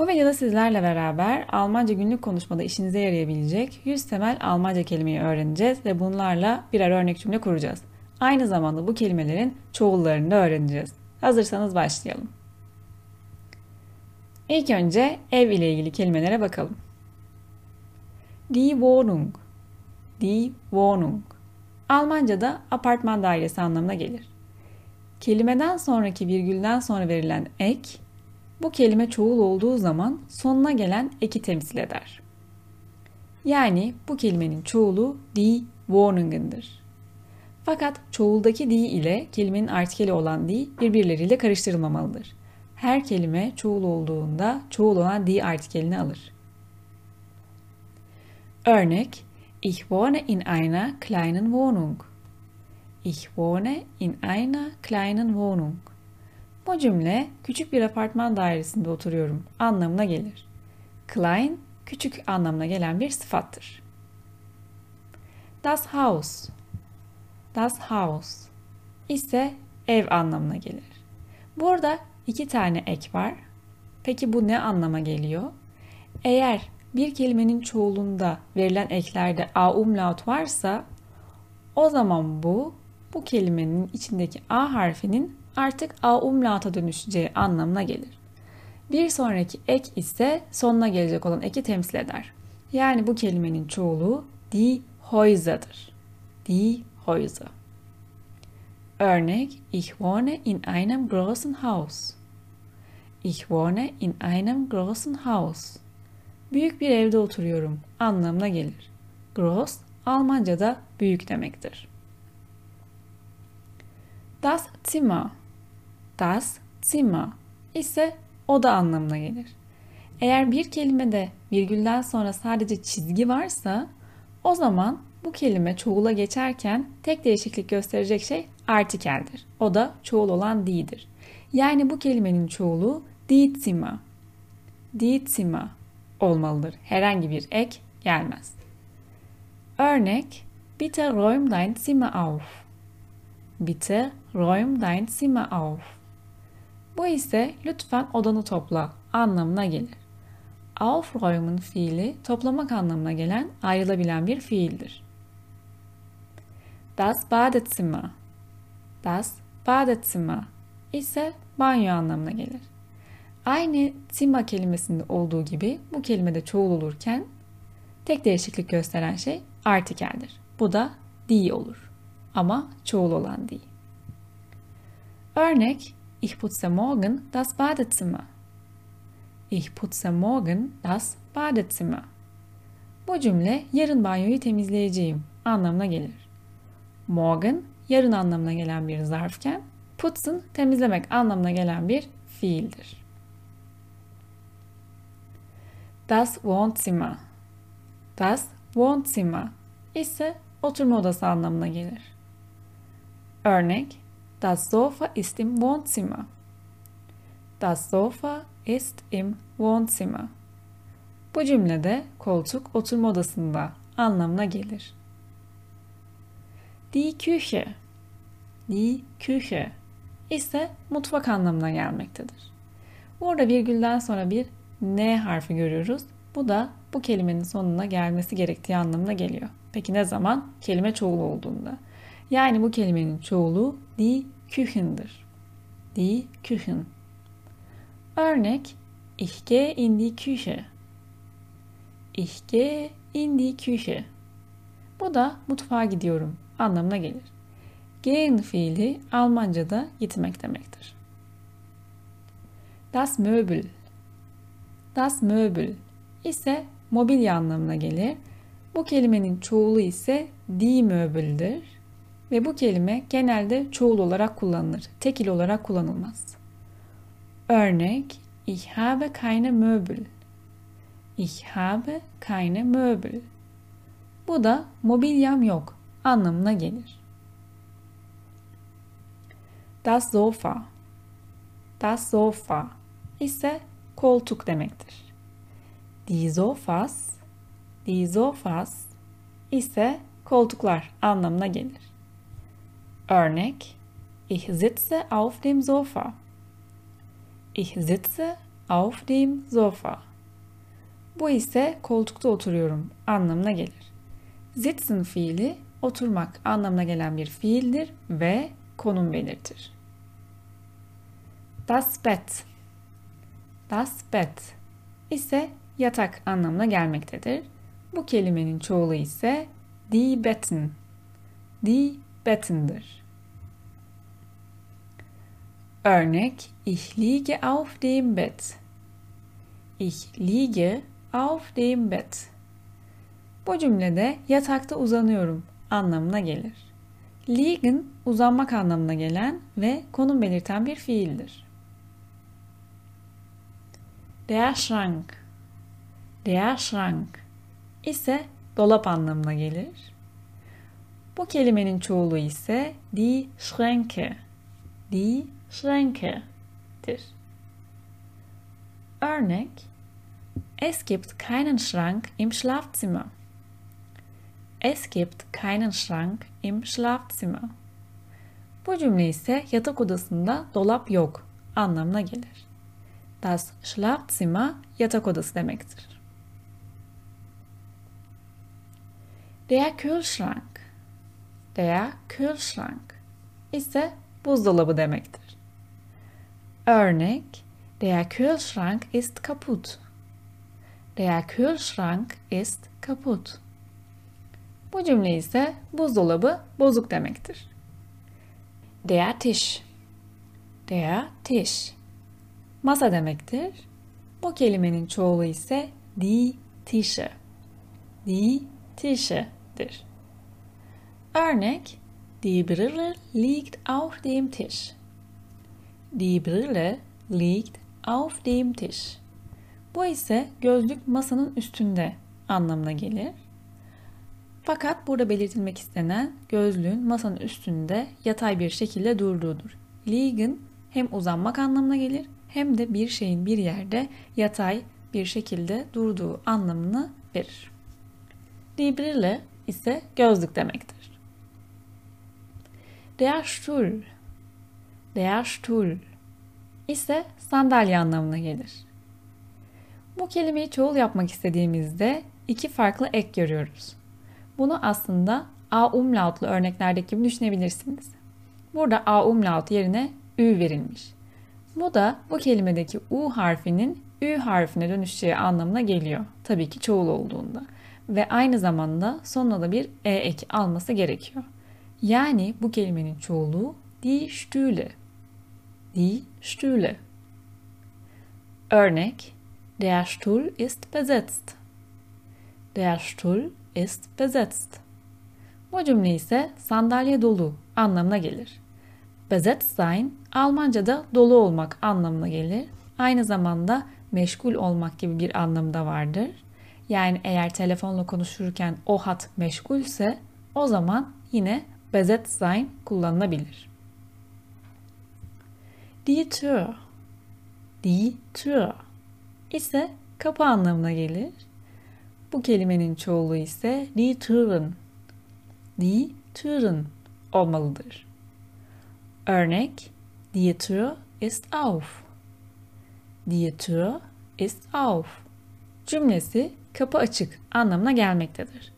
Bu videoda sizlerle beraber Almanca günlük konuşmada işinize yarayabilecek 100 temel Almanca kelimeyi öğreneceğiz ve bunlarla birer örnek cümle kuracağız. Aynı zamanda bu kelimelerin çoğullarını da öğreneceğiz. Hazırsanız başlayalım. İlk önce ev ile ilgili kelimelere bakalım. Die Wohnung. Die Wohnung. Almanca'da apartman dairesi anlamına gelir. Kelimeden sonraki virgülden sonra verilen ek, bu kelime çoğul olduğu zaman sonuna gelen eki temsil eder. Yani bu kelimenin çoğulu die Wohnungen'dır. Fakat çoğuldaki die ile kelimenin artikeli olan die birbirleriyle karıştırılmamalıdır. Her kelime çoğul olduğunda çoğul olan die artikelini alır. Örnek Ich wohne in einer kleinen Wohnung. Ich wohne in einer kleinen Wohnung. Bu cümle küçük bir apartman dairesinde oturuyorum anlamına gelir. Klein küçük anlamına gelen bir sıfattır. Das Haus Das Haus ise ev anlamına gelir. Burada iki tane ek var. Peki bu ne anlama geliyor? Eğer bir kelimenin çoğulunda verilen eklerde a umlaut varsa o zaman bu bu kelimenin içindeki a harfinin artık a umlauta dönüşeceği anlamına gelir. Bir sonraki ek ise sonuna gelecek olan eki temsil eder. Yani bu kelimenin çoğulu die Häuser'dır. Die Häuser. Örnek Ich wohne in einem großen Haus. Ich wohne in einem großen Haus. Büyük bir evde oturuyorum anlamına gelir. Groß Almanca'da büyük demektir. Das Zimmer Das Zimmer ise oda anlamına gelir. Eğer bir kelimede virgülden sonra sadece çizgi varsa o zaman bu kelime çoğula geçerken tek değişiklik gösterecek şey artikeldir. O da çoğul olan di'dir. Yani bu kelimenin çoğulu die Zimmer. Die Zimmer olmalıdır. Herhangi bir ek gelmez. Örnek Bitte räum dein Zimmer auf. Bitte räum dein Zimmer auf. Bu ise lütfen odanı topla anlamına gelir. Aufräumen fiili toplamak anlamına gelen ayrılabilen bir fiildir. Das Badezimmer. Das Badezimmer ise banyo anlamına gelir. Aynı Zimmer kelimesinde olduğu gibi bu kelimede çoğul olurken tek değişiklik gösteren şey artikeldir. Bu da die olur. Ama çoğul olan die. Örnek Ich putze morgen das Badezimmer. Ich putze morgen das Badezimmer. Bu cümle yarın banyoyu temizleyeceğim anlamına gelir. Morgen yarın anlamına gelen bir zarfken putzen temizlemek anlamına gelen bir fiildir. Das Wohnzimmer. Das Wohnzimmer ise oturma odası anlamına gelir. Örnek Das Sofa ist im Wohnzimmer. Das Sofa ist im Wohnzimmer. Bu cümlede koltuk oturma odasında anlamına gelir. Die Küche. Die Küche ise mutfak anlamına gelmektedir. Burada virgülden sonra bir N harfi görüyoruz. Bu da bu kelimenin sonuna gelmesi gerektiği anlamına geliyor. Peki ne zaman? Kelime çoğul olduğunda. Yani bu kelimenin çoğulu die Küchen'dir. Die Küchen. Örnek Ich gehe in die Küche. Ich gehe in die Küche. Bu da mutfağa gidiyorum anlamına gelir. Gehen fiili Almanca'da gitmek demektir. Das Möbel. Das Möbel ise mobilya anlamına gelir. Bu kelimenin çoğulu ise die Möbel'dir ve bu kelime genelde çoğul olarak kullanılır. Tekil olarak kullanılmaz. Örnek Ich habe keine Möbel. Ich habe keine Möbel. Bu da mobilyam yok anlamına gelir. Das Sofa. Das Sofa ise koltuk demektir. Die Sofas, die Sofas ise koltuklar anlamına gelir. Örnek Ich sitze auf dem Sofa. Ich sitze auf dem Sofa. Bu ise koltukta oturuyorum anlamına gelir. Sitzen fiili oturmak anlamına gelen bir fiildir ve konum belirtir. Das Bett. Das Bett ise yatak anlamına gelmektedir. Bu kelimenin çoğulu ise die Betten. Die Betten'dir. Örnek Ich liege auf dem Bett. Ich liege auf dem Bett. Bu cümlede yatakta uzanıyorum anlamına gelir. Liegen uzanmak anlamına gelen ve konum belirten bir fiildir. Der Schrank. Der Schrank ise dolap anlamına gelir. Bu kelimenin çoğulu ise die Schränke. Die Schränke'dir. Örnek Es gibt keinen Schrank im Schlafzimmer. Es gibt keinen Schrank im Schlafzimmer. Bu cümle ise yatak odasında dolap yok anlamına gelir. Das Schlafzimmer yatak odası demektir. Der Kühlschrank. Der Kühlschrank ise buzdolabı demektir. Örnek Der Kühlschrank ist kaputt. Der Kühlschrank ist kaputt. Bu cümle ise buzdolabı bozuk demektir. Der Tisch. Der Tisch. Masa demektir. Bu kelimenin çoğulu ise die Tische. Die Tische'dir. Örnek Die Brille liegt auf dem Tisch. Die Brille liegt auf dem Tisch. Bu ise gözlük masanın üstünde anlamına gelir. Fakat burada belirtilmek istenen gözlüğün masanın üstünde yatay bir şekilde durduğudur. Liegen hem uzanmak anlamına gelir hem de bir şeyin bir yerde yatay bir şekilde durduğu anlamını verir. Die Brille ise gözlük demektir. Der Stuhl Der Stuhl ise sandalye anlamına gelir. Bu kelimeyi çoğul yapmak istediğimizde iki farklı ek görüyoruz. Bunu aslında a umlautlu örneklerdeki gibi düşünebilirsiniz. Burada a umlaut yerine ü verilmiş. Bu da bu kelimedeki u harfinin ü harfine dönüşeceği anlamına geliyor. Tabii ki çoğul olduğunda. Ve aynı zamanda sonuna da bir e eki alması gerekiyor. Yani bu kelimenin çoğulu die Stühle. Die Stühle. Örnek Der Stuhl ist besetzt. Der Stuhl ist besetzt. Bu cümle ise sandalye dolu anlamına gelir. Besetzt sein Almanca'da dolu olmak anlamına gelir. Aynı zamanda meşgul olmak gibi bir anlamı da vardır. Yani eğer telefonla konuşurken o hat meşgulse o zaman yine besetzt sein kullanılabilir. Die Tür. Die Tür ise kapı anlamına gelir. Bu kelimenin çoğulu ise die Türen. Die Türen olmalıdır. Örnek Die Tür ist auf. Die Tür ist auf. Cümlesi kapı açık anlamına gelmektedir.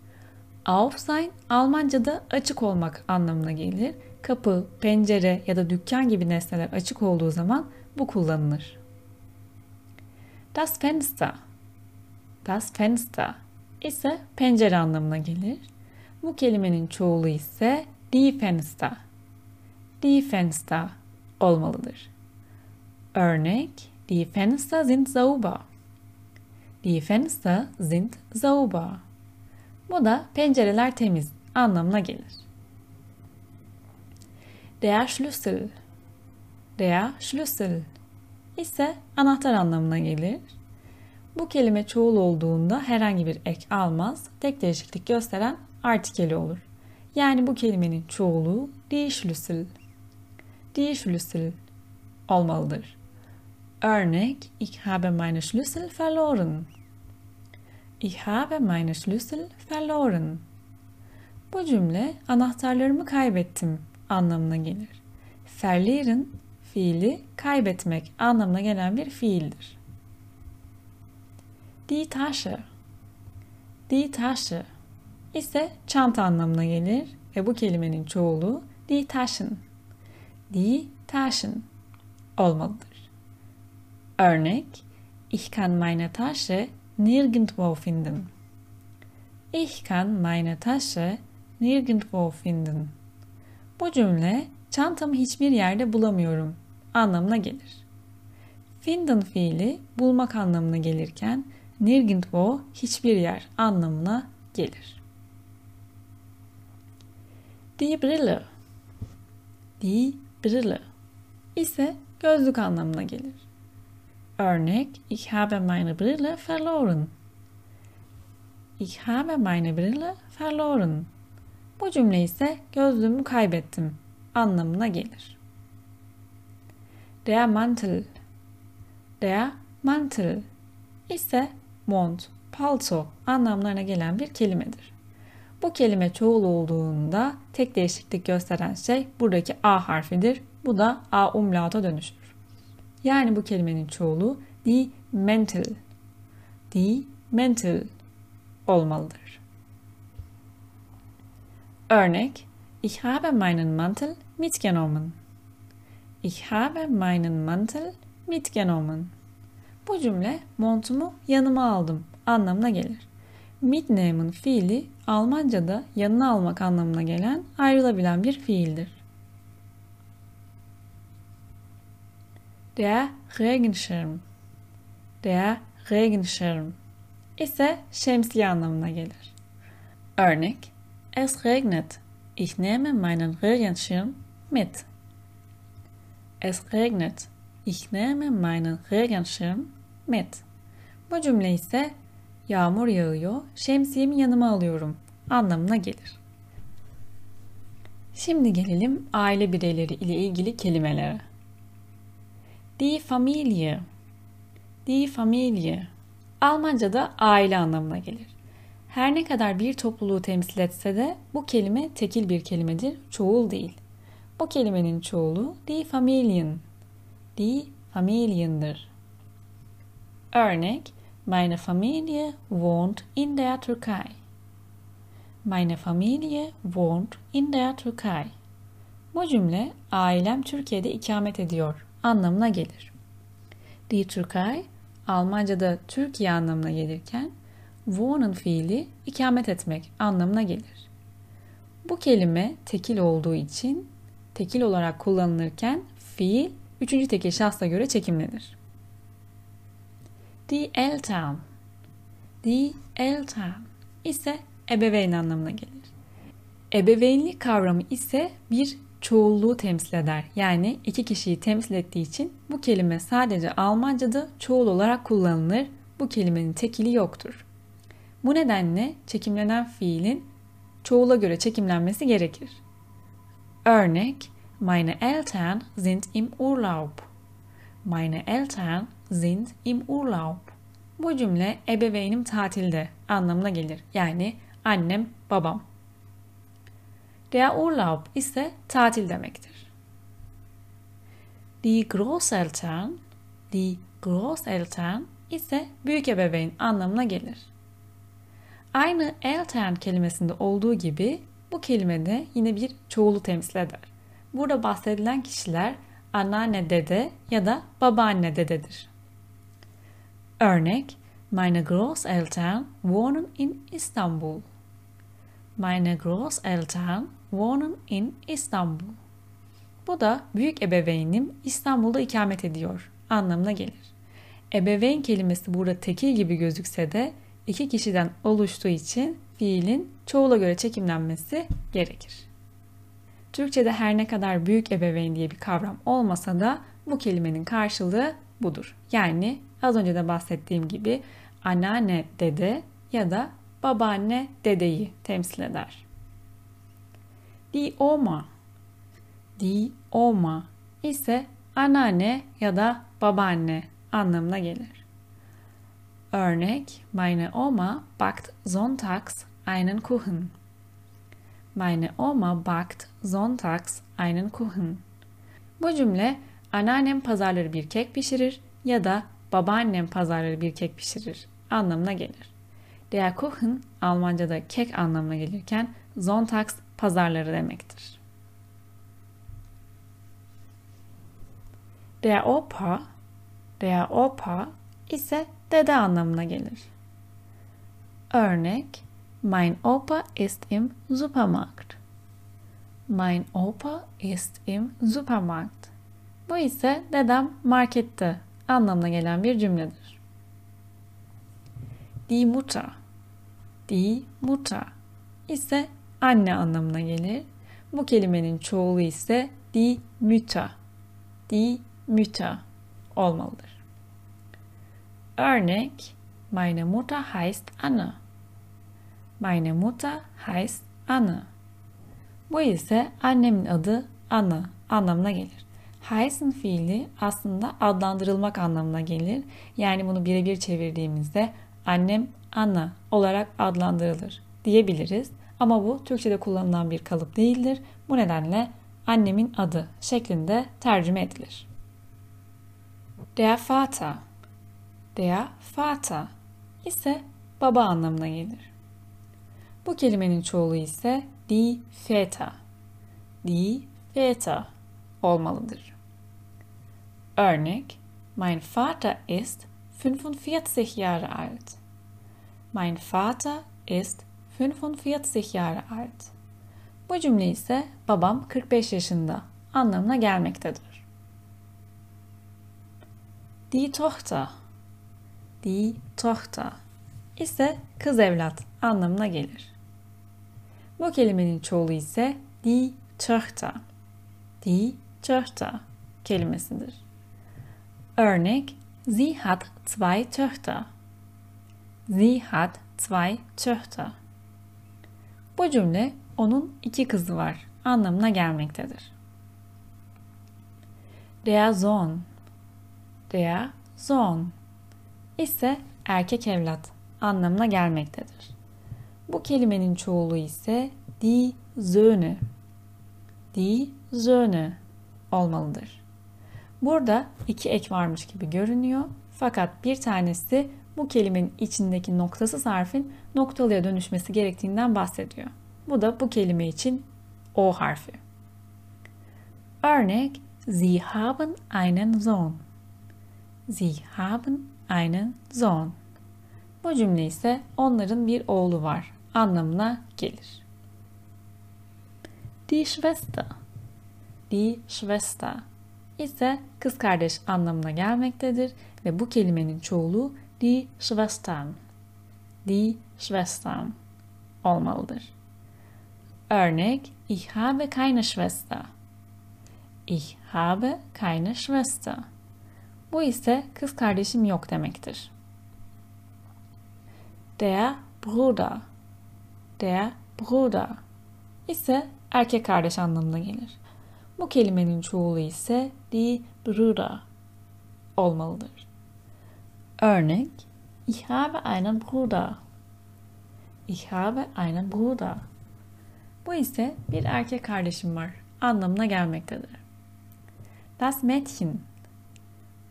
Auf sein Almanca'da açık olmak anlamına gelir. Kapı, pencere ya da dükkan gibi nesneler açık olduğu zaman bu kullanılır. Das Fenster. Das Fenster ise pencere anlamına gelir. Bu kelimenin çoğulu ise die Fenster. Die Fenster olmalıdır. Örnek Die Fenster sind sauber. Die Fenster sind sauber. Bu da pencereler temiz anlamına gelir. Der Schlüssel. Der Schlüssel ise anahtar anlamına gelir. Bu kelime çoğul olduğunda herhangi bir ek almaz, tek değişiklik gösteren artikeli olur. Yani bu kelimenin çoğulu die Schlüssel. Die Schlüssel olmalıdır. Örnek Ich habe meine Schlüssel verloren. Ich habe meine Schlüssel verloren. Bu cümle anahtarlarımı kaybettim anlamına gelir. Verlieren fiili kaybetmek anlamına gelen bir fiildir. Die Tasche. Die Tasche ise çanta anlamına gelir ve bu kelimenin çoğulu die Taschen. Die Taschen olmalıdır. Örnek Ich kann meine Tasche nirgendwo finden. Ich kann meine Tasche nirgendwo finden. Bu cümle çantamı hiçbir yerde bulamıyorum anlamına gelir. Finden fiili bulmak anlamına gelirken nirgendwo hiçbir yer anlamına gelir. Die Brille Die Brille ise gözlük anlamına gelir. Örnek Ich habe meine Brille verloren. Ich habe meine Brille verloren. Bu cümle ise gözlüğümü kaybettim anlamına gelir. Der Mantel. Der Mantel ise mont, palto anlamlarına gelen bir kelimedir. Bu kelime çoğul olduğunda tek değişiklik gösteren şey buradaki A harfidir. Bu da A umlauta dönüşür. Yani bu kelimenin çoğulu die Mantel. Die Mantel olmalıdır. Örnek Ich habe meinen Mantel mitgenommen. Ich habe meinen Mantel mitgenommen. Bu cümle montumu yanıma aldım anlamına gelir. Mitnehmen fiili Almanca'da yanına almak anlamına gelen ayrılabilen bir fiildir. Der Regenschirm. Der Regenschirm ise şemsiye anlamına gelir. Örnek Es regnet. Ich nehme meinen Regenschirm mit. Es regnet. Ich nehme meinen Regenschirm mit. Bu cümle ise yağmur yağıyor, şemsiyemi yanıma alıyorum anlamına gelir. Şimdi gelelim aile bireyleri ile ilgili kelimelere. Die Familie. Die Familie. Almanca'da aile anlamına gelir. Her ne kadar bir topluluğu temsil etse de bu kelime tekil bir kelimedir, çoğul değil. Bu kelimenin çoğulu die Familien. Die Familien'dir. Örnek Meine Familie wohnt in der Türkei. Meine Familie wohnt in der Türkei. Bu cümle ailem Türkiye'de ikamet ediyor anlamına gelir. Die Türkei Almanca'da Türkiye anlamına gelirken wohnen fiili ikamet etmek anlamına gelir. Bu kelime tekil olduğu için tekil olarak kullanılırken fiil üçüncü tekil şahsa göre çekimlenir. Die Eltern. Die Eltern ise ebeveyn anlamına gelir. Ebeveynlik kavramı ise bir çoğulluğu temsil eder. Yani iki kişiyi temsil ettiği için bu kelime sadece Almanca'da çoğul olarak kullanılır. Bu kelimenin tekili yoktur. Bu nedenle çekimlenen fiilin çoğula göre çekimlenmesi gerekir. Örnek Meine Eltern sind im Urlaub. Meine Eltern sind im Urlaub. Bu cümle ebeveynim tatilde anlamına gelir. Yani annem, babam. Der Urlaub ise tatil demektir. Die Großeltern, die Großeltern ise büyük ebeveyn anlamına gelir. Aynı Eltern kelimesinde olduğu gibi bu kelimede yine bir çoğulu temsil eder. Burada bahsedilen kişiler anneanne dede ya da babaanne dededir. Örnek Meine Großeltern wohnen in Istanbul. Meine Großeltern wohnen in Istanbul. Bu da büyük ebeveynim İstanbul'da ikamet ediyor anlamına gelir. Ebeveyn kelimesi burada tekil gibi gözükse de iki kişiden oluştuğu için fiilin çoğula göre çekimlenmesi gerekir. Türkçe'de her ne kadar büyük ebeveyn diye bir kavram olmasa da bu kelimenin karşılığı budur. Yani az önce de bahsettiğim gibi anneanne dede ya da babaanne dedeyi temsil eder. Die Oma Die Oma ise anneanne ya da babaanne anlamına gelir. Örnek Meine Oma backt sonntags einen Kuchen. Meine Oma backt sonntags einen Kuchen. Bu cümle anneannem pazarları bir kek pişirir ya da babaannem pazarları bir kek pişirir anlamına gelir. Der Kuchen Almanca'da kek anlamına gelirken Sonntags pazarları demektir. Der Opa, der Opa ise dede anlamına gelir. Örnek, mein Opa ist im Supermarkt. Mein Opa ist im Supermarkt. Bu ise dedem markette anlamına gelen bir cümledir. Die Mutter. Die Mutter ise anne anlamına gelir. Bu kelimenin çoğulu ise die Mütter. Die Mütter olmalıdır. Örnek Meine Mutter heißt Anne. Meine Mutter heißt Anne. Bu ise annemin adı Anne anlamına gelir. Heißen fiili aslında adlandırılmak anlamına gelir. Yani bunu birebir çevirdiğimizde annem Anna olarak adlandırılır diyebiliriz. Ama bu Türkçe'de kullanılan bir kalıp değildir. Bu nedenle annemin adı şeklinde tercüme edilir. Der Vater. Der Vater ise baba anlamına gelir. Bu kelimenin çoğulu ise die Väter. Die Väter olmalıdır. Örnek Mein Vater ist 45 Jahre alt. Mein Vater ist 45 Jahre alt. Bu cümle ise babam 45 yaşında anlamına gelmektedir. Die Tochter. Die Tochter ise kız evlat anlamına gelir. Bu kelimenin çoğulu ise die Tochter. Die Tochter kelimesidir. Örnek Sie hat zwei Töchter. Sie hat zwei Töchter. Bu cümle onun iki kızı var anlamına gelmektedir. Der Sohn. Der Sohn ise erkek evlat anlamına gelmektedir. Bu kelimenin çoğulu ise die Söhne. Die Söhne olmalıdır. Burada iki ek varmış gibi görünüyor. Fakat bir tanesi bu kelimenin içindeki noktasız harfin noktalıya dönüşmesi gerektiğinden bahsediyor. Bu da bu kelime için O harfi. Örnek Sie haben einen Sohn. Sie haben einen Sohn. Bu cümle ise onların bir oğlu var anlamına gelir. Die Schwester. Die Schwester ise kız kardeş anlamına gelmektedir ve bu kelimenin çoğulu die Schwestern. Die Schwestern olmalıdır. Örnek Ich habe keine Schwester. Ich habe keine Schwester. Bu ise kız kardeşim yok demektir. Der Bruder. Der Bruder ise erkek kardeş anlamına gelir. Bu kelimenin çoğulu ise die Brüder olmalıdır. Örnek Ich habe einen Bruder. Ich habe einen Bruder. Bu ise bir erkek kardeşim var anlamına gelmektedir. Das Mädchen.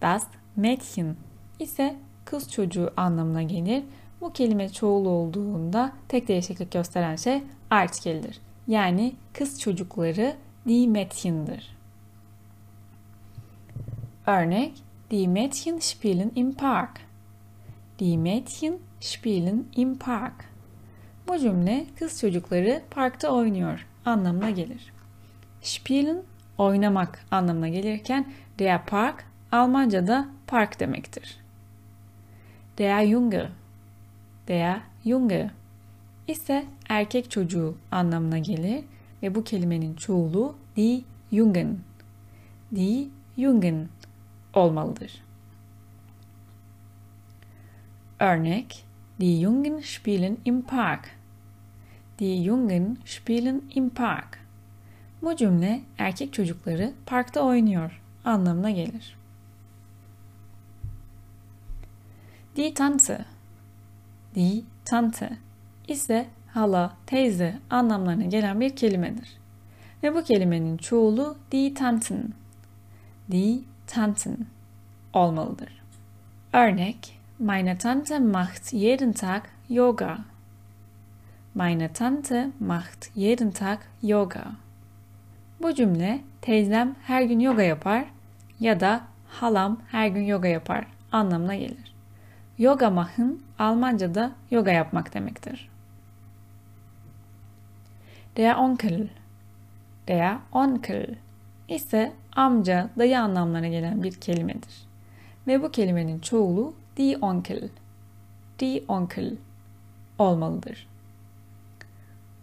Das Mädchen ise kız çocuğu anlamına gelir. Bu kelime çoğul olduğunda tek değişiklik gösteren şey artikeldir. Yani kız çocukları die Mädchen'dir. Örnek Die Mädchen spielen im Park. Die Mädchen spielen im Park. Bu cümle kız çocukları parkta oynuyor anlamına gelir. Spielen oynamak anlamına gelirken der Park Almanca'da park demektir. Der Junge der Junge ise erkek çocuğu anlamına gelir ve bu kelimenin çoğulu die Jungen. Die Jungen olmalıdır. Örnek Die Jungen spielen im Park. Die Jungen spielen im Park. Bu cümle erkek çocukları parkta oynuyor anlamına gelir. Die Tante. Die Tante ise hala, teyze anlamlarına gelen bir kelimedir. Ve bu kelimenin çoğulu die Tanten. Die Tanten olmalıdır. Örnek Meine Tante macht jeden Tag Yoga. Meine Tante macht jeden Tag Yoga. Bu cümle teyzem her gün yoga yapar ya da halam her gün yoga yapar anlamına gelir. Yoga machen Almanca'da yoga yapmak demektir. Der Onkel Der Onkel ise amca, dayı anlamlarına gelen bir kelimedir. Ve bu kelimenin çoğulu die Onkel, die Onkel olmalıdır.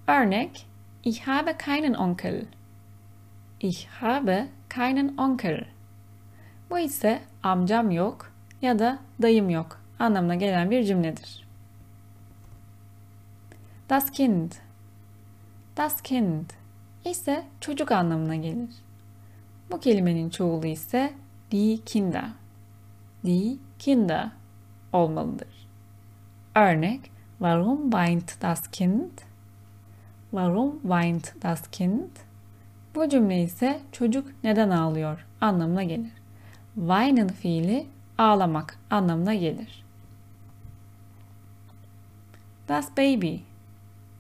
Örnek, ich habe keinen Onkel. Ich habe keinen Onkel. Bu ise amcam yok ya da dayım yok anlamına gelen bir cümledir. Das Kind Das Kind ise çocuk anlamına gelir. Bu kelimenin çoğulu ise die Kinder. Die Kinder olmalıdır. Örnek Warum weint das Kind? Warum weint das Kind? Bu cümle ise çocuk neden ağlıyor anlamına gelir. Weinen fiili ağlamak anlamına gelir. Das Baby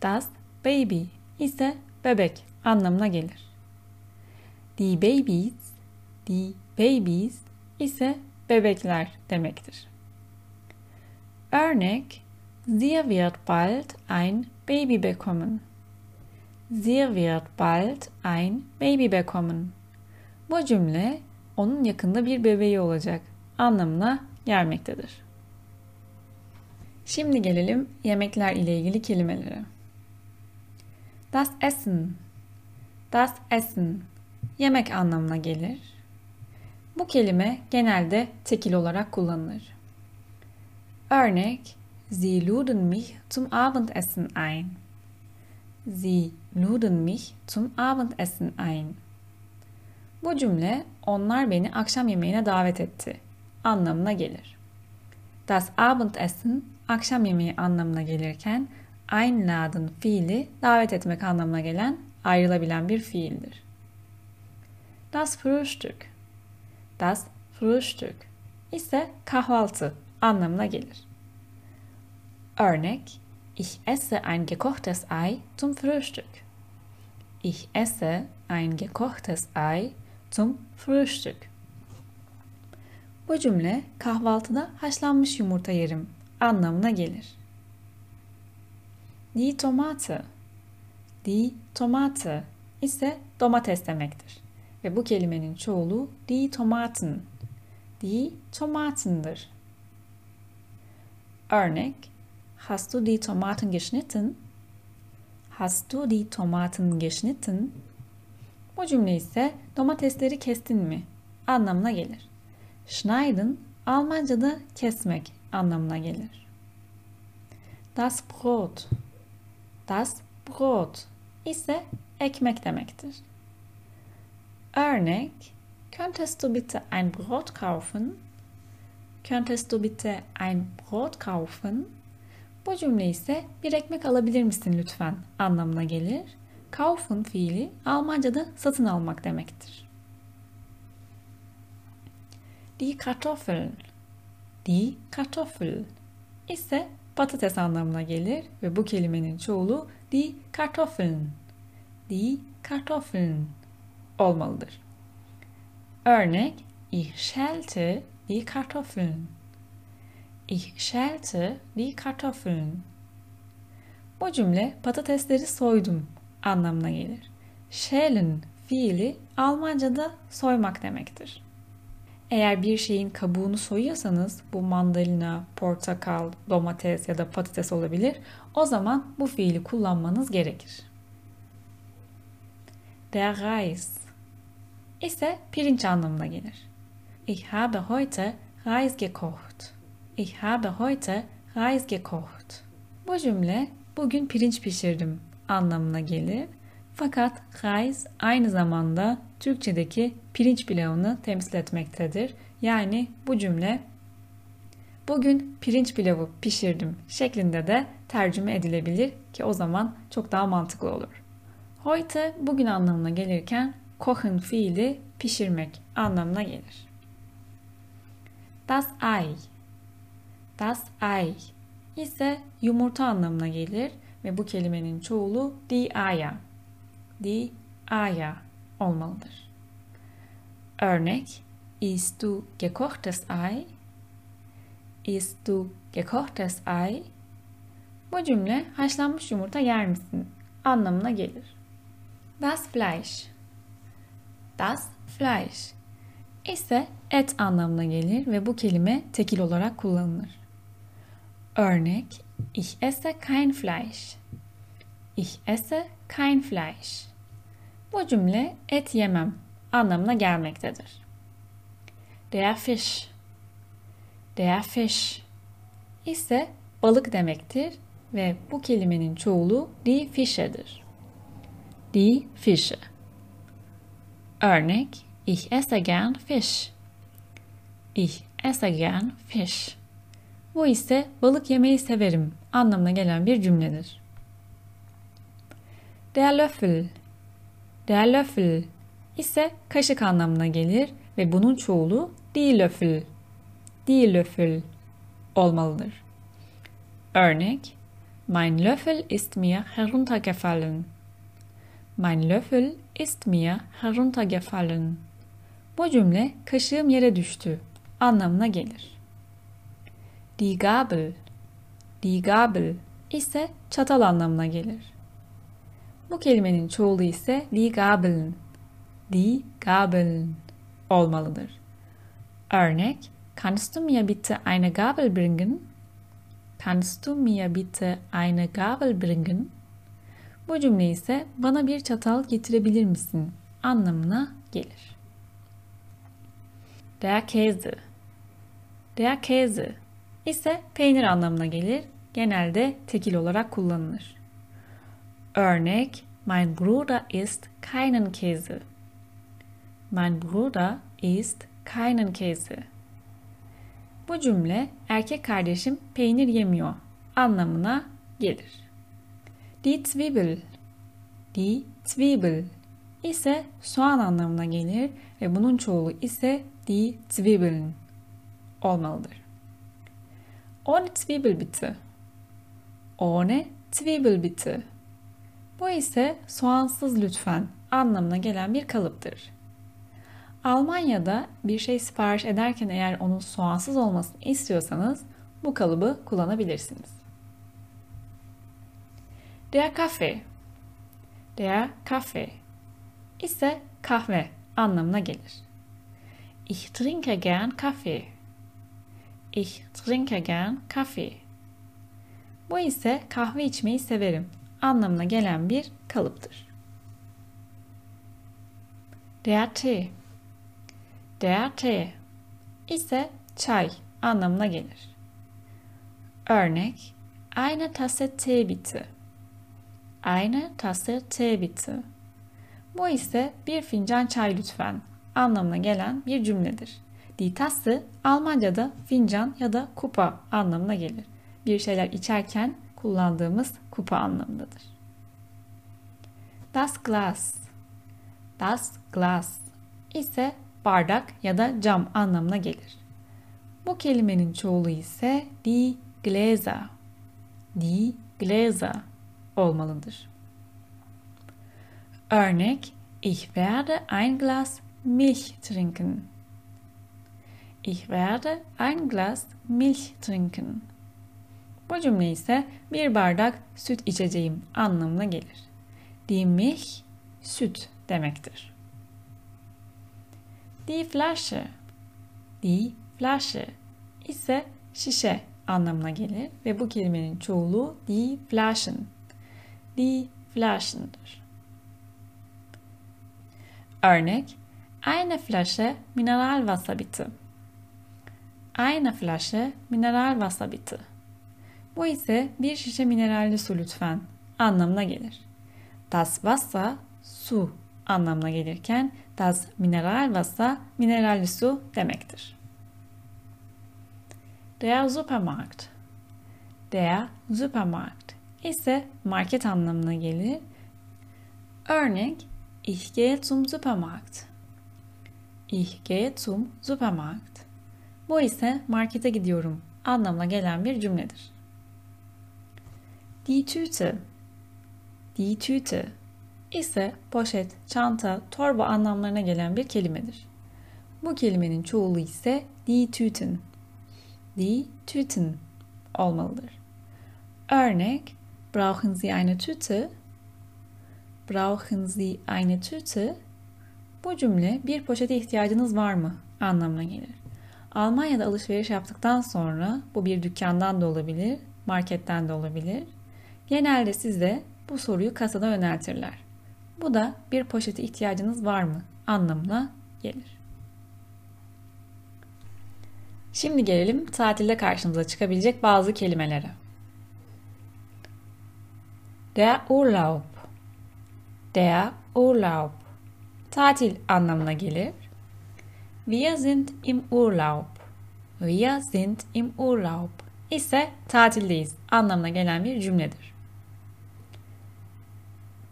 Das Baby ise bebek anlamına gelir. Die Babies Die Babies ise bebekler demektir. Örnek Sie wird bald ein Baby bekommen. Sie wird bald ein Baby bekommen. Bu cümle onun yakında bir bebeği olacak anlamına gelmektedir. Şimdi gelelim yemekler ile ilgili kelimelere. Das Essen. Das Essen. Yemek anlamına gelir. Bu kelime genelde tekil olarak kullanılır. Örnek Sie luden mich zum Abendessen ein. Sie luden mich zum Abendessen ein. Bu cümle onlar beni akşam yemeğine davet etti anlamına gelir. Das Abendessen akşam yemeği anlamına gelirken einladen fiili davet etmek anlamına gelen ayrılabilen bir fiildir. Das Frühstück Das Frühstück ise kahvaltı anlamına gelir. Örnek Ich esse ein gekochtes Ei zum Frühstück. Ich esse ein gekochtes Ei zum Frühstück. Bu cümle kahvaltıda haşlanmış yumurta yerim anlamına gelir. Die Tomate. Die Tomate ise domates demektir. Ve bu kelimenin çoğulu die Tomaten. Die Tomaten'dır. Örnek Hast du die Tomaten geschnitten? Hast du die Tomaten geschnitten? Bu cümle ise domatesleri kestin mi anlamına gelir. Schneiden Almanca'da kesmek anlamına gelir. Das Brot Das Brot ise ekmek demektir. Örnek Könntest du bitte ein Brot kaufen? Könntest du bitte ein Brot kaufen? Bu cümle ise bir ekmek alabilir misin lütfen anlamına gelir. Kaufen fiili Almanca'da satın almak demektir. Die Kartoffel. Die Kartoffel ise patates anlamına gelir ve bu kelimenin çoğulu die Kartoffeln. Die Kartoffeln olmalıdır. Örnek Ich schälte die Kartoffeln. Ich schälte die Kartoffeln. Bu cümle patatesleri soydum anlamına gelir. Schälen fiili Almanca'da soymak demektir. Eğer bir şeyin kabuğunu soyuyorsanız bu mandalina, portakal, domates ya da patates olabilir. O zaman bu fiili kullanmanız gerekir. Der Reis ise pirinç anlamına gelir. Ich habe heute Reis gekocht. Ich habe heute Reis gekocht. Bu cümle bugün pirinç pişirdim anlamına gelir. Fakat Reis aynı zamanda Türkçedeki pirinç pilavını temsil etmektedir. Yani bu cümle bugün pirinç pilavı pişirdim şeklinde de tercüme edilebilir ki o zaman çok daha mantıklı olur. Heute bugün anlamına gelirken kochen fiili pişirmek anlamına gelir. Das Ei Das Ei ise yumurta anlamına gelir ve bu kelimenin çoğulu die Eier. Die Eier olmalıdır. Örnek Isst du gekochtes Ei? Isst du gekochtes Ei? Bu cümle haşlanmış yumurta yer misin anlamına gelir. Das Fleisch Das Fleisch ise et anlamına gelir ve bu kelime tekil olarak kullanılır. Örnek Ich esse kein Fleisch. Ich esse kein Fleisch. Bu cümle et yemem anlamına gelmektedir. Der Fisch. Der Fisch ise balık demektir ve bu kelimenin çoğulu die Fische'dir. Die Fische. Örnek Ich esse gern Fisch. Ich esse gern Fisch. Bu ise balık yemeyi severim anlamına gelen bir cümledir. Der Löffel. Der Löffel ise kaşık anlamına gelir ve bunun çoğulu die Löffel. Die Löffel olmalıdır. Örnek Mein Löffel ist mir heruntergefallen. Mein Löffel ist mir heruntergefallen. Bu cümle kaşığım yere düştü anlamına gelir. Die Gabel. Die Gabel ise çatal anlamına gelir. Bu kelimenin çoğulu ise die Gabeln. Die Gabeln olmalıdır. Örnek Kannst du mir bitte eine Gabel bringen? Kannst du mir bitte eine Gabel bringen? Bu cümle ise bana bir çatal getirebilir misin anlamına gelir. Der Käse. Der Käse ise peynir anlamına gelir. Genelde tekil olarak kullanılır. Örnek Mein Bruder isst keinen Käse. Mein Bruder isst keinen Käse. Bu cümle erkek kardeşim peynir yemiyor anlamına gelir. Die Zwiebel. Die Zwiebel ise soğan anlamına gelir ve bunun çoğulu ise die Zwiebeln olmalıdır. Ohne Zwiebel bitte. Ohne Zwiebel bitte. Bu ise soğansız lütfen anlamına gelen bir kalıptır. Almanya'da bir şey sipariş ederken eğer onun soğansız olmasını istiyorsanız bu kalıbı kullanabilirsiniz. Der Kaffee. Der Kaffee ise kahve anlamına gelir. Ich trinke gern Kaffee. Ich trinke gern Kaffee. Bu ise kahve içmeyi severim anlamına gelen bir kalıptır. Der Tee. Der Tee ise çay anlamına gelir. Örnek Eine Tasse Tee bitte. Eine Tasse Tee bitte. Bu ise bir fincan çay lütfen anlamına gelen bir cümledir. Die Tasse Almanca'da fincan ya da kupa anlamına gelir. Bir şeyler içerken kullandığımız kupa anlamındadır. Das Glas Das Glas ise bardak ya da cam anlamına gelir. Bu kelimenin çoğulu ise die Gläser. Die Gläser olmalıdır. Örnek Ich werde ein Glas Milch trinken. Ich werde ein Glas Milch trinken. Bu cümle ise bir bardak süt içeceğim anlamına gelir. Die Milch süt demektir. Die Flasche Die Flasche ise şişe anlamına gelir ve bu kelimenin çoğulu die Flaschen. Die Flaschen'dır. Örnek Eine Flasche Mineralwasser bitte. Eine Flasche Mineralwasser bitte. Bu ise bir şişe mineralli su lütfen anlamına gelir. Das Wasser su anlamına gelirken das Mineralwasser mineralli su demektir. Der Supermarkt. Der Supermarkt ise market anlamına gelir. Örnek Ich gehe zum Supermarkt. Ich gehe zum Supermarkt. Bu ise markete gidiyorum anlamına gelen bir cümledir. Die Tüte Die Tüte ise poşet, çanta, torba anlamlarına gelen bir kelimedir. Bu kelimenin çoğulu ise die Tüten. Die Tüten olmalıdır. Örnek Brauchen Sie eine Tüte? Brauchen Sie eine Tüte? Bu cümle bir poşete ihtiyacınız var mı anlamına gelir. Almanya'da alışveriş yaptıktan sonra bu bir dükkandan da olabilir, marketten de olabilir. Genelde size bu soruyu kasada yöneltirler. Bu da bir poşete ihtiyacınız var mı anlamına gelir. Şimdi gelelim tatilde karşımıza çıkabilecek bazı kelimelere. Der Urlaub. Der Urlaub. Tatil anlamına gelir. Wir sind im Urlaub. Wir sind im Urlaub ise tatildeyiz anlamına gelen bir cümledir.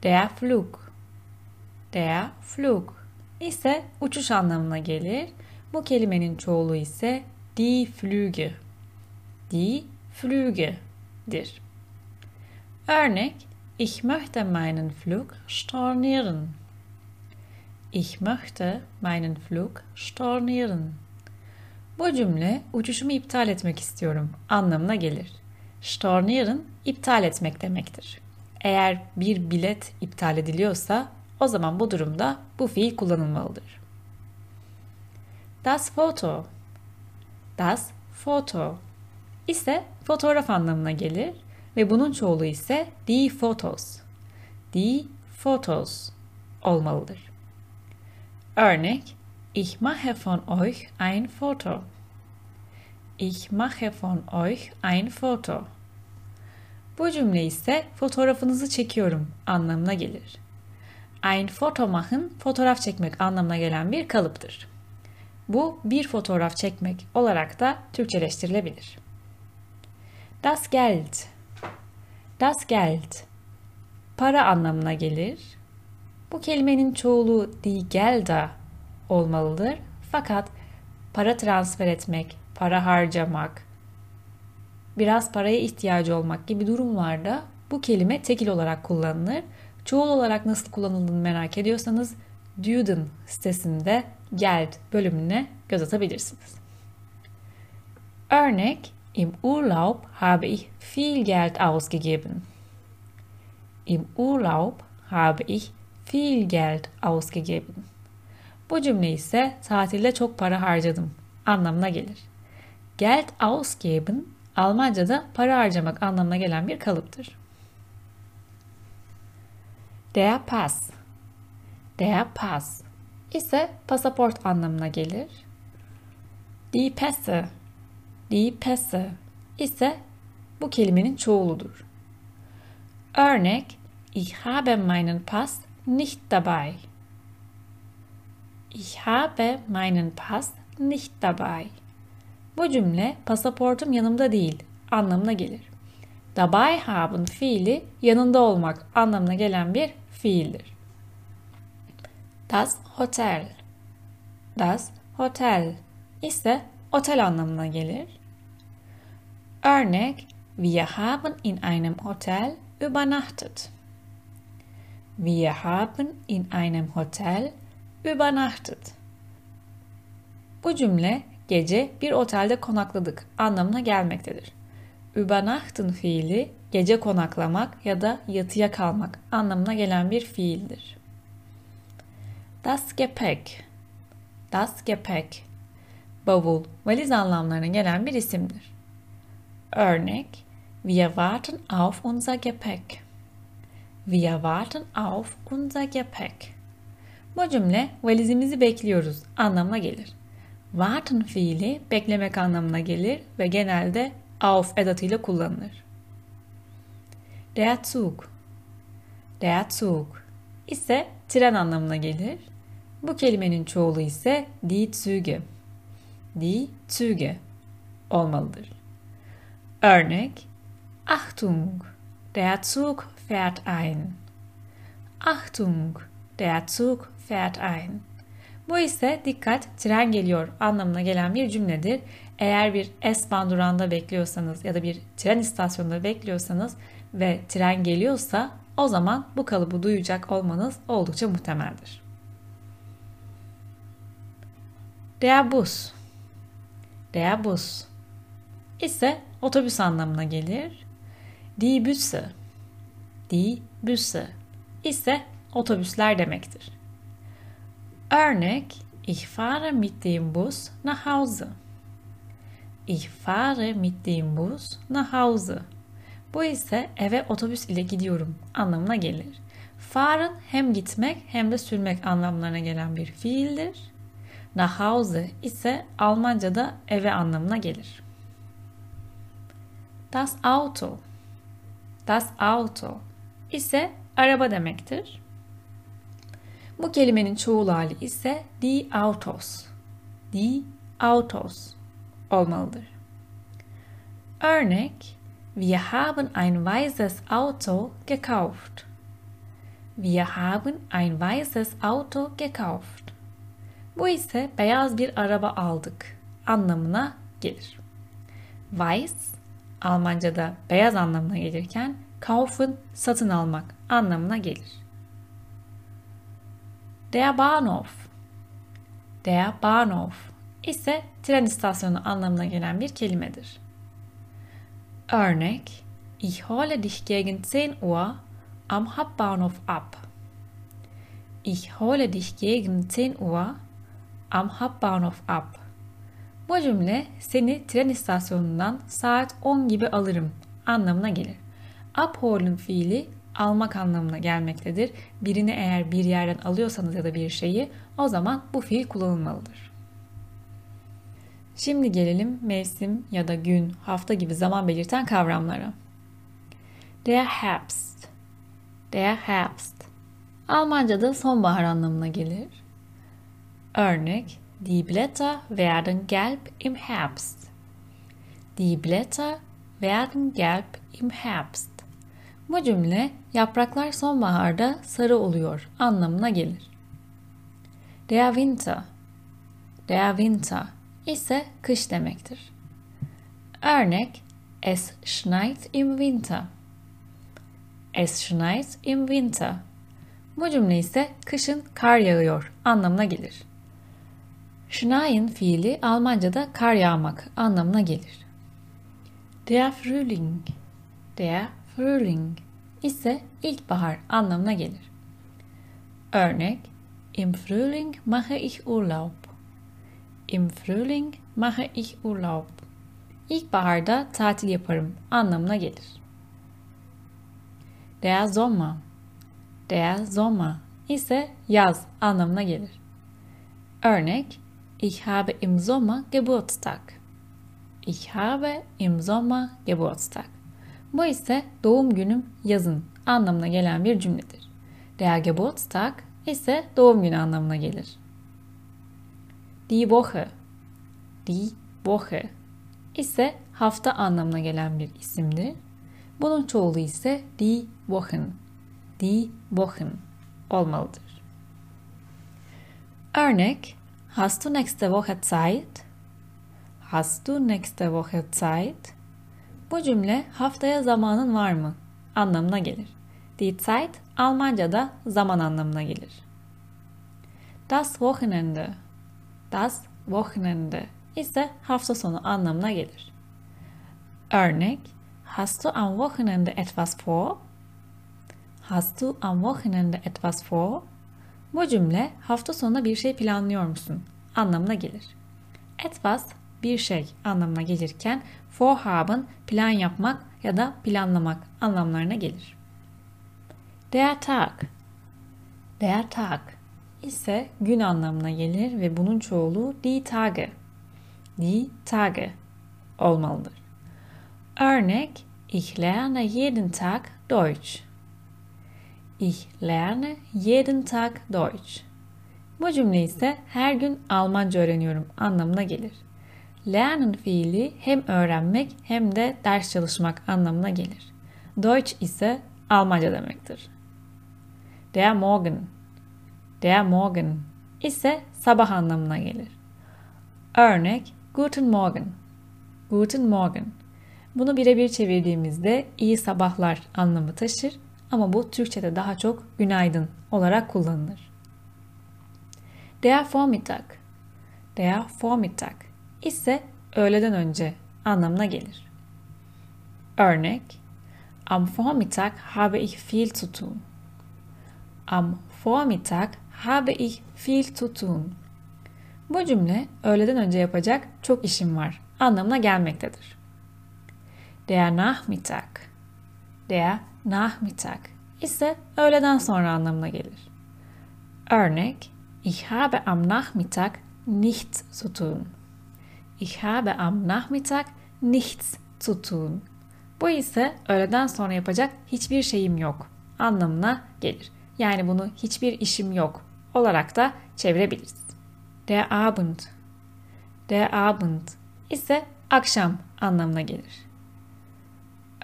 Der Flug. Der Flug ise uçuş anlamına gelir. Bu kelimenin çoğulu ise die Flüge. Die Flüge'dir. Örnek Ich möchte meinen Flug stornieren. Ich möchte meinen Flug stornieren. Bu cümle uçuşumu iptal etmek istiyorum anlamına gelir. Stornieren iptal etmek demektir. Eğer bir bilet iptal ediliyorsa o zaman bu durumda bu fiil kullanılmalıdır. Das Foto Das Foto ise fotoğraf anlamına gelir ve bunun çoğulu ise die Fotos. Die Fotos olmalıdır. Örnek Ich mache von euch ein Foto. Ich mache von euch ein Foto. Bu cümle ise fotoğrafınızı çekiyorum anlamına gelir. Ein Foto machen fotoğraf çekmek anlamına gelen bir kalıptır. Bu bir fotoğraf çekmek olarak da Türkçeleştirilebilir. Das Geld. Das Geld. Para anlamına gelir. Bu kelimenin çoğulu die Gelder olmalıdır. Fakat para transfer etmek, para harcamak, biraz paraya ihtiyacı olmak gibi durumlarda bu kelime tekil olarak kullanılır. Çoğul olarak nasıl kullanıldığını merak ediyorsanız Duden sitesinde Geld bölümüne göz atabilirsiniz. Örnek Im Urlaub habe ich viel Geld ausgegeben. Im Urlaub habe ich viel Geld ausgegeben. Bu cümle ise tatilde çok para harcadım anlamına gelir. Geld ausgeben Almanca'da para harcamak anlamına gelen bir kalıptır. Der Pass Der Pass ise pasaport anlamına gelir. Die Pässe Die Pässe ise bu kelimenin çoğuludur. Örnek Ich habe meinen Pass nicht dabei. Ich habe meinen Pass nicht dabei. Bu cümle pasaportum yanımda değil anlamına gelir. Dabei haben fiili yanında olmak anlamına gelen bir fiildir. Das Hotel. Das Hotel ise otel anlamına gelir. Örnek Wir haben in einem Hotel übernachtet. Wir haben in einem Hotel übernachtet. Bu cümle gece bir otelde konakladık anlamına gelmektedir. Übernachten fiili gece konaklamak ya da yatıya kalmak anlamına gelen bir fiildir. Das Gepäck Das Gepäck Bavul, valiz anlamlarına gelen bir isimdir. Örnek Wir warten auf unser Gepäck. Wir warten auf unser Gepäck. Bu cümle valizimizi bekliyoruz anlamına gelir. Warten fiili beklemek anlamına gelir ve genelde auf edatıyla kullanılır. Der Zug Der Zug ise tren anlamına gelir. Bu kelimenin çoğulu ise die Züge. Die Züge olmalıdır. Örnek Achtung, der Zug fährt ein. Achtung, der Zug fährt ein. Bu ise dikkat tren geliyor anlamına gelen bir cümledir. eğer bir S-Bahn durağında bekliyorsanız ya da bir tren istasyonunda bekliyorsanız ve tren geliyorsa o zaman bu kalıbı duyacak olmanız oldukça muhtemeldir. Der Bus. Der Bus ise otobüs anlamına gelir. Die Busse. Die Busse ise otobüsler demektir. Örnek Ich fahre mit dem Bus nach Hause. Ich fahre mit dem Bus nach Hause. Bu ise eve otobüs ile gidiyorum anlamına gelir. Fahren hem gitmek hem de sürmek anlamlarına gelen bir fiildir. Nach Hause ise Almanca'da eve anlamına gelir. Das Auto. Das Auto ise araba demektir. Bu kelimenin çoğul hali ise die Autos. Die Autos olmalıdır. Örnek Wir haben ein weißes Auto gekauft. Wir haben ein weißes Auto gekauft. Bu ise beyaz bir araba aldık anlamına gelir. Weiß Almanca'da beyaz anlamına gelirken kaufen satın almak anlamına gelir. Der Bahnhof Der Bahnhof ise tren istasyonu anlamına gelen bir kelimedir. Örnek Ich hole dich gegen 10 Uhr am Hauptbahnhof ab. Ich hole dich gegen 10 Uhr am Hauptbahnhof ab. Bu cümle seni tren istasyonundan saat 10 gibi alırım anlamına gelir. Abholen fiili almak anlamına gelmektedir. Birini eğer bir yerden alıyorsanız ya da bir şeyi o zaman bu fiil kullanılmalıdır. Şimdi gelelim mevsim ya da gün, hafta gibi zaman belirten kavramlara. Der Herbst. Der Herbst. Almanca'da sonbahar anlamına gelir. Örnek Die Blätter werden gelb im Herbst. Die Blätter werden gelb im Herbst. Bu cümle yapraklar sonbaharda sarı oluyor anlamına gelir. Der Winter. Der Winter ise kış demektir. Örnek Es schneit im Winter. Es schneit im Winter. Bu cümle ise kışın kar yağıyor anlamına gelir. Schneien fiili Almanca'da kar yağmak anlamına gelir. Der Frühling. Der Frühling ise ilkbahar anlamına gelir. Örnek Im Frühling mache ich Urlaub. Im Frühling mache ich Urlaub. İlkbaharda tatil yaparım anlamına gelir. Der Sommer. Der Sommer ise yaz anlamına gelir. Örnek Ich habe im Sommer Geburtstag. Ich habe im Sommer Geburtstag. Bu ise doğum günüm yazın anlamına gelen bir cümledir. Der Geburtstag ise doğum günü anlamına gelir. Die Woche. Die Woche ise hafta anlamına gelen bir isimdir. Bunun çoğulu ise die Wochen. Die Wochen olmalıdır. Örnek Hast du nächste Woche Zeit? Hast du nächste Woche Zeit? Bu cümle haftaya zamanın var mı anlamına gelir. Die Zeit Almanca'da zaman anlamına gelir. Das Wochenende. Das Wochenende ise hafta sonu anlamına gelir. Örnek Hast du am Wochenende etwas vor? Hast du am Wochenende etwas vor? Bu cümle hafta sonunda bir şey planlıyor musun anlamına gelir. Etwas bir şey anlamına gelirken vorhaben plan yapmak ya da planlamak anlamlarına gelir. Der Tag Der Tag ise gün anlamına gelir ve bunun çoğulu die Tage die Tage olmalıdır. Örnek Ich lerne jeden Tag Deutsch. Ich lerne jeden Tag Deutsch. Bu cümle ise her gün Almanca öğreniyorum anlamına gelir. Lernen fiili hem öğrenmek hem de ders çalışmak anlamına gelir. Deutsch ise Almanca demektir. Der Morgen. Der Morgen ise sabah anlamına gelir. Örnek Guten Morgen. Guten Morgen. Bunu birebir çevirdiğimizde iyi sabahlar anlamı taşır ama bu Türkçe'de daha çok günaydın olarak kullanılır. Der Vormittag. Der Vormittag ise öğleden önce anlamına gelir. Örnek Am Vormittag habe ich viel zu tun. Am Vormittag habe ich viel zu tun. Bu cümle öğleden önce yapacak çok işim var anlamına gelmektedir. Der Nachmittag. Der Nachmittag ise öğleden sonra anlamına gelir. Örnek Ich habe am Nachmittag nichts zu tun. Ich habe am Nachmittag nichts zu tun. Bu ise öğleden sonra yapacak hiçbir şeyim yok anlamına gelir. Yani bunu hiçbir işim yok olarak da çevirebiliriz. Der Abend. Der Abend ise akşam anlamına gelir.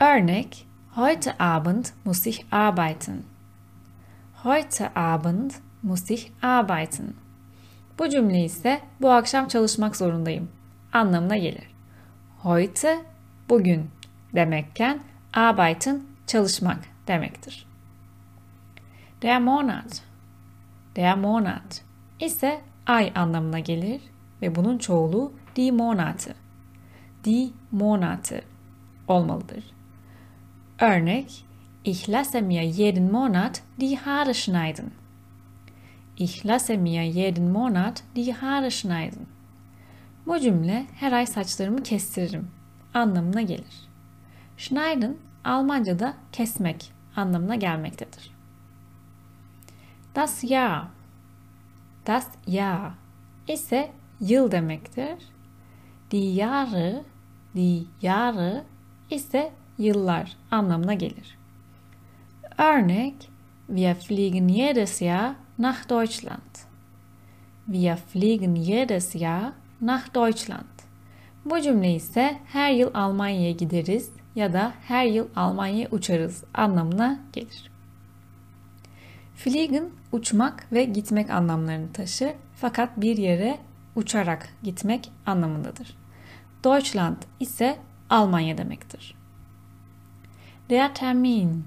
Örnek Heute Abend muss ich arbeiten. Heute Abend muss ich arbeiten. Bu cümle ise bu akşam çalışmak zorundayım anlamına gelir. Heute bugün demekken arbeiten çalışmak demektir. Der Monat. Der Monat ise ay anlamına gelir ve bunun çoğulu die Monate. Die Monate olmalıdır. Örnek Ich lasse mir jeden Monat die Haare schneiden. Ich lasse mir jeden Monat die Haare schneiden. Bu cümle her ay saçlarımı kestiririm anlamına gelir. Schneiden Almanca'da kesmek anlamına gelmektedir. Das Jahr Das Jahr ise yıl demektir. Die Jahre, die Jahre ise yıllar anlamına gelir. Örnek Wir fliegen jedes Jahr nach Deutschland. Wir fliegen jedes Jahr nach Deutschland. Bu cümle ise her yıl Almanya'ya gideriz ya da her yıl Almanya'ya uçarız anlamına gelir. Fliegen uçmak ve gitmek anlamlarını taşır fakat bir yere uçarak gitmek anlamındadır. Deutschland ise Almanya demektir. Der Termin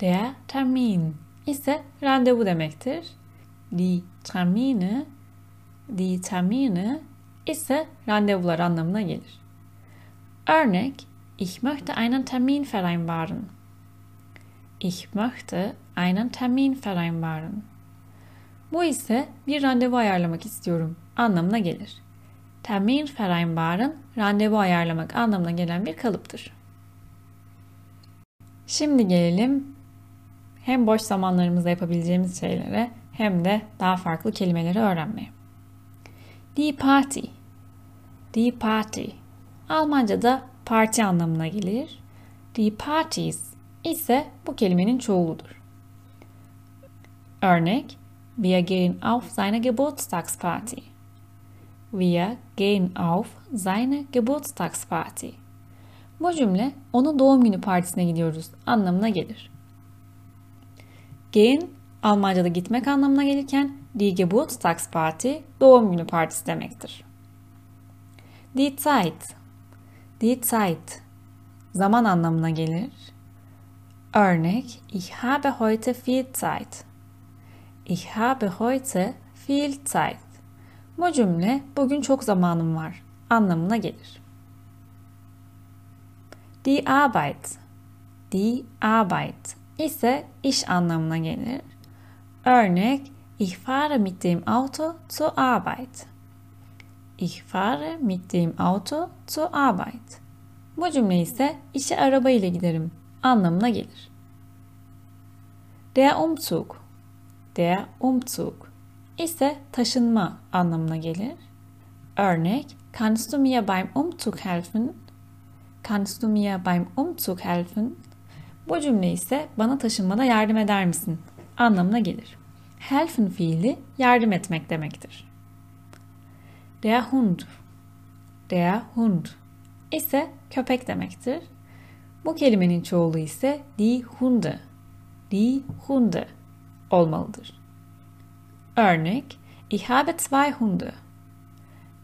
Der Termin ise randevu demektir. Die Termine Die Termine ise randevular anlamına gelir. Örnek Ich möchte einen Termin vereinbaren. Ich möchte einen Termin vereinbaren. Bu ise bir randevu ayarlamak istiyorum anlamına gelir. Termin vereinbaren randevu ayarlamak anlamına gelen bir kalıptır. Şimdi gelelim hem boş zamanlarımızda yapabileceğimiz şeylere hem de daha farklı kelimeleri öğrenmeye. Die Party. Die Party. Almanca'da parti anlamına gelir. Die Parties ise bu kelimenin çoğuludur. Örnek Wir gehen auf seine Geburtstagsparty. Wir gehen auf seine Geburtstagsparty. Bu cümle onun doğum günü partisine gidiyoruz anlamına gelir. Gehen Almanca'da gitmek anlamına gelirken die Geburtstagsparty doğum günü partisi demektir. Die Zeit Die Zeit zaman anlamına gelir. Örnek Ich habe heute viel Zeit. Ich habe heute viel Zeit. Bu cümle bugün çok zamanım var anlamına gelir. Die Arbeit. Die Arbeit ise iş anlamına gelir. Örnek Ich fahre mit dem Auto zur Arbeit. Ich fahre mit dem Auto zur Arbeit. Bu cümle ise işe araba ile giderim anlamına gelir. Der Umzug. Der Umzug ise taşınma anlamına gelir. Örnek Kannst du mir beim Umzug helfen? Kannst du mir beim Umzug helfen? Bu cümle ise bana taşınmada yardım eder misin? anlamına gelir. Helfen fiili yardım etmek demektir. Der Hund. Der Hund ise köpek demektir. Bu kelimenin çoğulu ise die Hunde. Die Hunde olmalıdır. Örnek Ich habe zwei Hunde.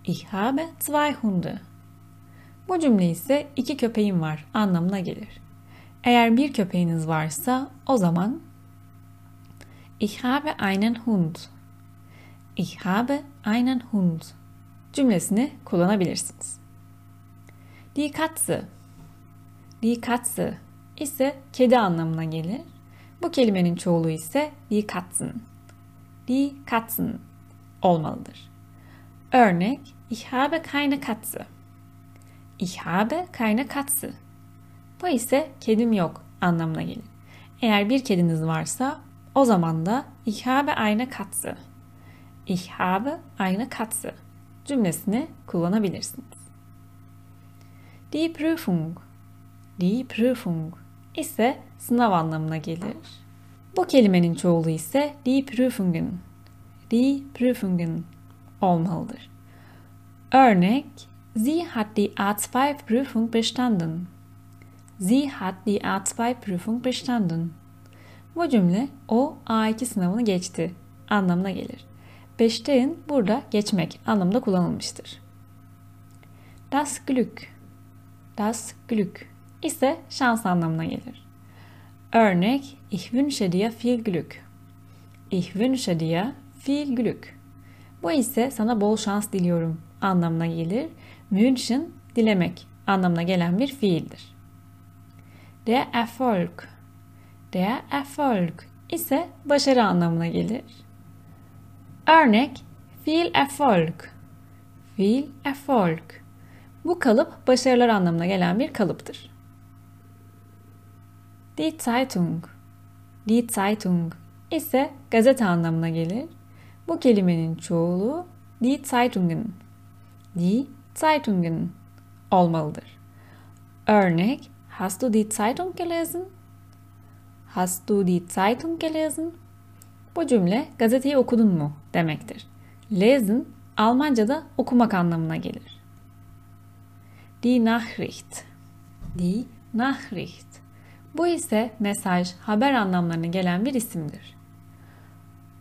Ich habe zwei Hunde. Bu cümle ise iki köpeğim var anlamına gelir. Eğer bir köpeğiniz varsa o zaman Ich habe einen Hund. Ich habe einen Hund cümlesini kullanabilirsiniz. Die Katze ise kedi anlamına gelir. Bu kelimenin çoğulu ise. Die Katzen olmalıdır. Örnek Ich habe keine Katze. Ich habe keine Katze. Bu ise kedim yok anlamına gelir. Eğer bir kediniz varsa o zaman da Ich habe eine Katze. Ich habe eine Katze cümlesini kullanabilirsiniz. Die Prüfung. Die Prüfung ise sınav anlamına gelir. Bu kelimenin çoğulu ise die Prüfungen. Die Prüfungen olmalıdır. Örnek Sie hat die A2 Prüfung bestanden. Sie hat die A2 Prüfung bestanden. Bu cümle o A2 sınavını geçti anlamına gelir. Bestehen burada geçmek anlamında kullanılmıştır. Das Glück. Das Glück ise şans anlamına gelir. Örnek Ich wünsche dir viel Glück. Ich wünsche dir viel Glück. Bu ise sana bol şans diliyorum anlamına gelir. Wünschen dilemek anlamına gelen bir fiildir. Der Erfolg. Der Erfolg ise başarı anlamına gelir. Örnek viel Erfolg. Viel Erfolg. Bu kalıp başarılar anlamına gelen bir kalıptır. Die Zeitung. Die Zeitung ise gazete anlamına gelir. Bu kelimenin çoğulu die Zeitungen. Die Zeitungen olmalıdır. Örnek Hast du die Zeitung gelesen? Hast du die Zeitung gelesen? Bu cümle gazeteyi okudun mu demektir. Lesen Almanca'da okumak anlamına gelir. Die Nachricht. Die Nachricht. Bu ise mesaj, haber anlamlarına gelen bir isimdir.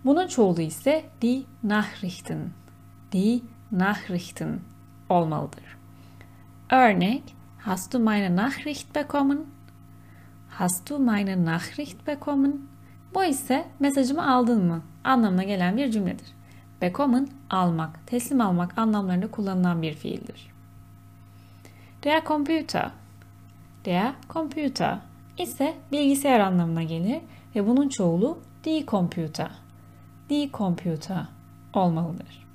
Bunun çoğulu ise die Nachrichten. Die Nachrichten olmalıdır. Örnek Hast du meine Nachricht bekommen? Hast du meine Nachricht bekommen? Bu ise mesajımı aldın mı anlamına gelen bir cümledir. Bekommen almak, teslim almak anlamlarında kullanılan bir fiildir. Der Computer. Der Computer ise bilgisayar anlamına gelir ve bunun çoğulu die Computer. Die Computer olmalıdır.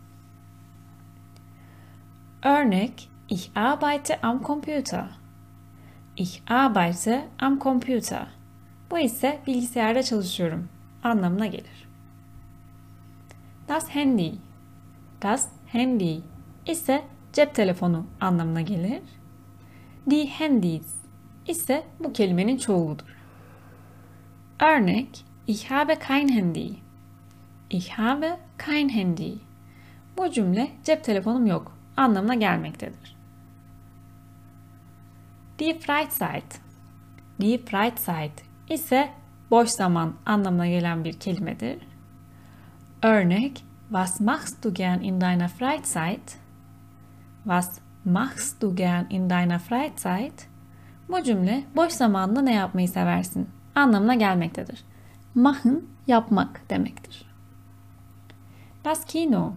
Örnek Ich arbeite am Computer. Ich arbeite am Computer. Bu ise bilgisayarda çalışıyorum anlamına gelir. Das Handy. Das Handy ise cep telefonu anlamına gelir. Die Handys ise bu kelimenin çoğuludur. Örnek Ich habe kein Handy. Ich habe kein Handy. Bu cümle cep telefonum yok anlamına gelmektedir. Die Freizeit. Die Freizeit ise boş zaman anlamına gelen bir kelimedir. Örnek Was machst du gern in deiner Freizeit? Was machst du gern in deiner Freizeit? Bu cümle boş zamanında ne yapmayı seversin anlamına gelmektedir. Machen yapmak demektir. Das Kino.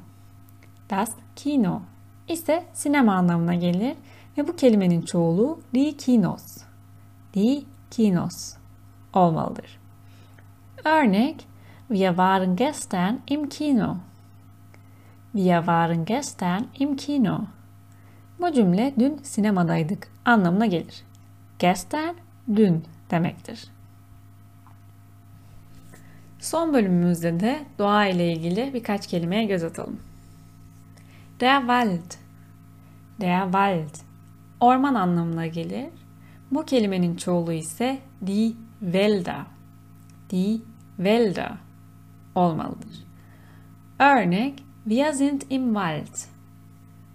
Das Kino ise sinema anlamına gelir ve bu kelimenin çoğulu die Kinos. Die Kinos olmalıdır. Örnek Wir waren gestern im Kino. Wir waren gestern im Kino. Bu cümle dün sinemadaydık anlamına gelir. Gestern dün demektir. Son bölümümüzde de doğa ile ilgili birkaç kelimeye göz atalım. Der Wald. Der Wald. Orman anlamına gelir. Bu kelimenin çoğulu ise die Wälder. Die Wälder olmalıdır. Örnek Wir sind im Wald.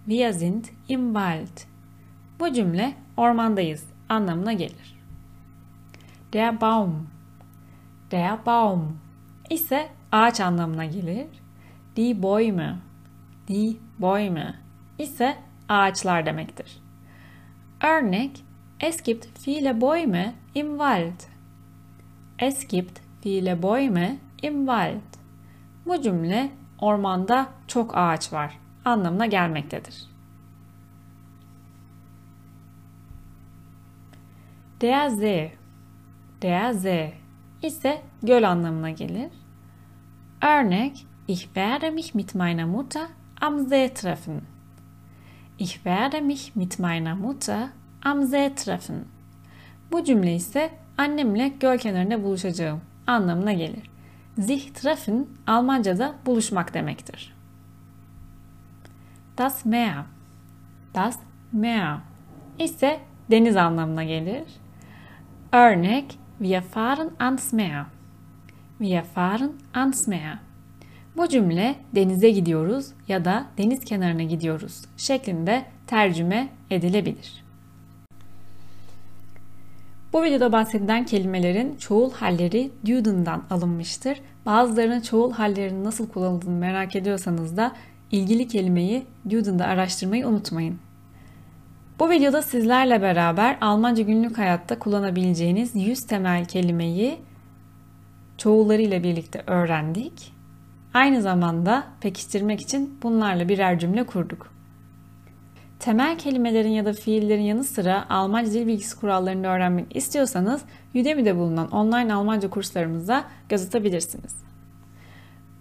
Wir sind im Wald. Bu cümle ormandayız anlamına gelir. Der Baum. Der Baum ise ağaç anlamına gelir. Die Bäume. Die Bäume ise ağaçlar demektir. Örnek Es gibt viele Bäume im Wald. Es gibt viele Bäume im Wald. Bu cümle ormanda çok ağaç var anlamına gelmektedir. Der See. Der See ise göl anlamına gelir. Örnek Ich werde mich mit meiner Mutter am See treffen. Ich werde mich mit meiner Mutter am See treffen. Bu cümle ise annemle göl kenarında buluşacağım anlamına gelir. Sich treffen Almanca'da buluşmak demektir. Das Meer. Das Meer ise deniz anlamına gelir. Örnek Wir fahren ans Meer. Wir fahren ans Meer. Bu cümle denize gidiyoruz ya da deniz kenarına gidiyoruz şeklinde tercüme edilebilir. Bu videoda bahsedilen kelimelerin çoğul halleri Duden'dan alınmıştır. Bazılarının çoğul hallerinin nasıl kullanıldığını merak ediyorsanız da ilgili kelimeyi Duden'da araştırmayı unutmayın. Bu videoda sizlerle beraber Almanca günlük hayatta kullanabileceğiniz 100 temel kelimeyi çoğullarıyla birlikte öğrendik. Aynı zamanda pekiştirmek için bunlarla birer cümle kurduk. Temel kelimelerin ya da fiillerin yanı sıra Almanca dil bilgisi kurallarını öğrenmek istiyorsanız Udemy'de bulunan online Almanca kurslarımıza göz atabilirsiniz.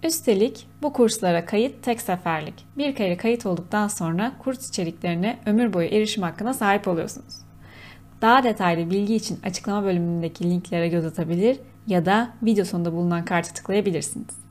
Üstelik bu kurslara kayıt tek seferlik. Bir kere kayıt olduktan sonra kurs içeriklerine ömür boyu erişim hakkına sahip oluyorsunuz. Daha detaylı bilgi için açıklama bölümündeki linklere göz atabilir ya da video sonunda bulunan kartı tıklayabilirsiniz.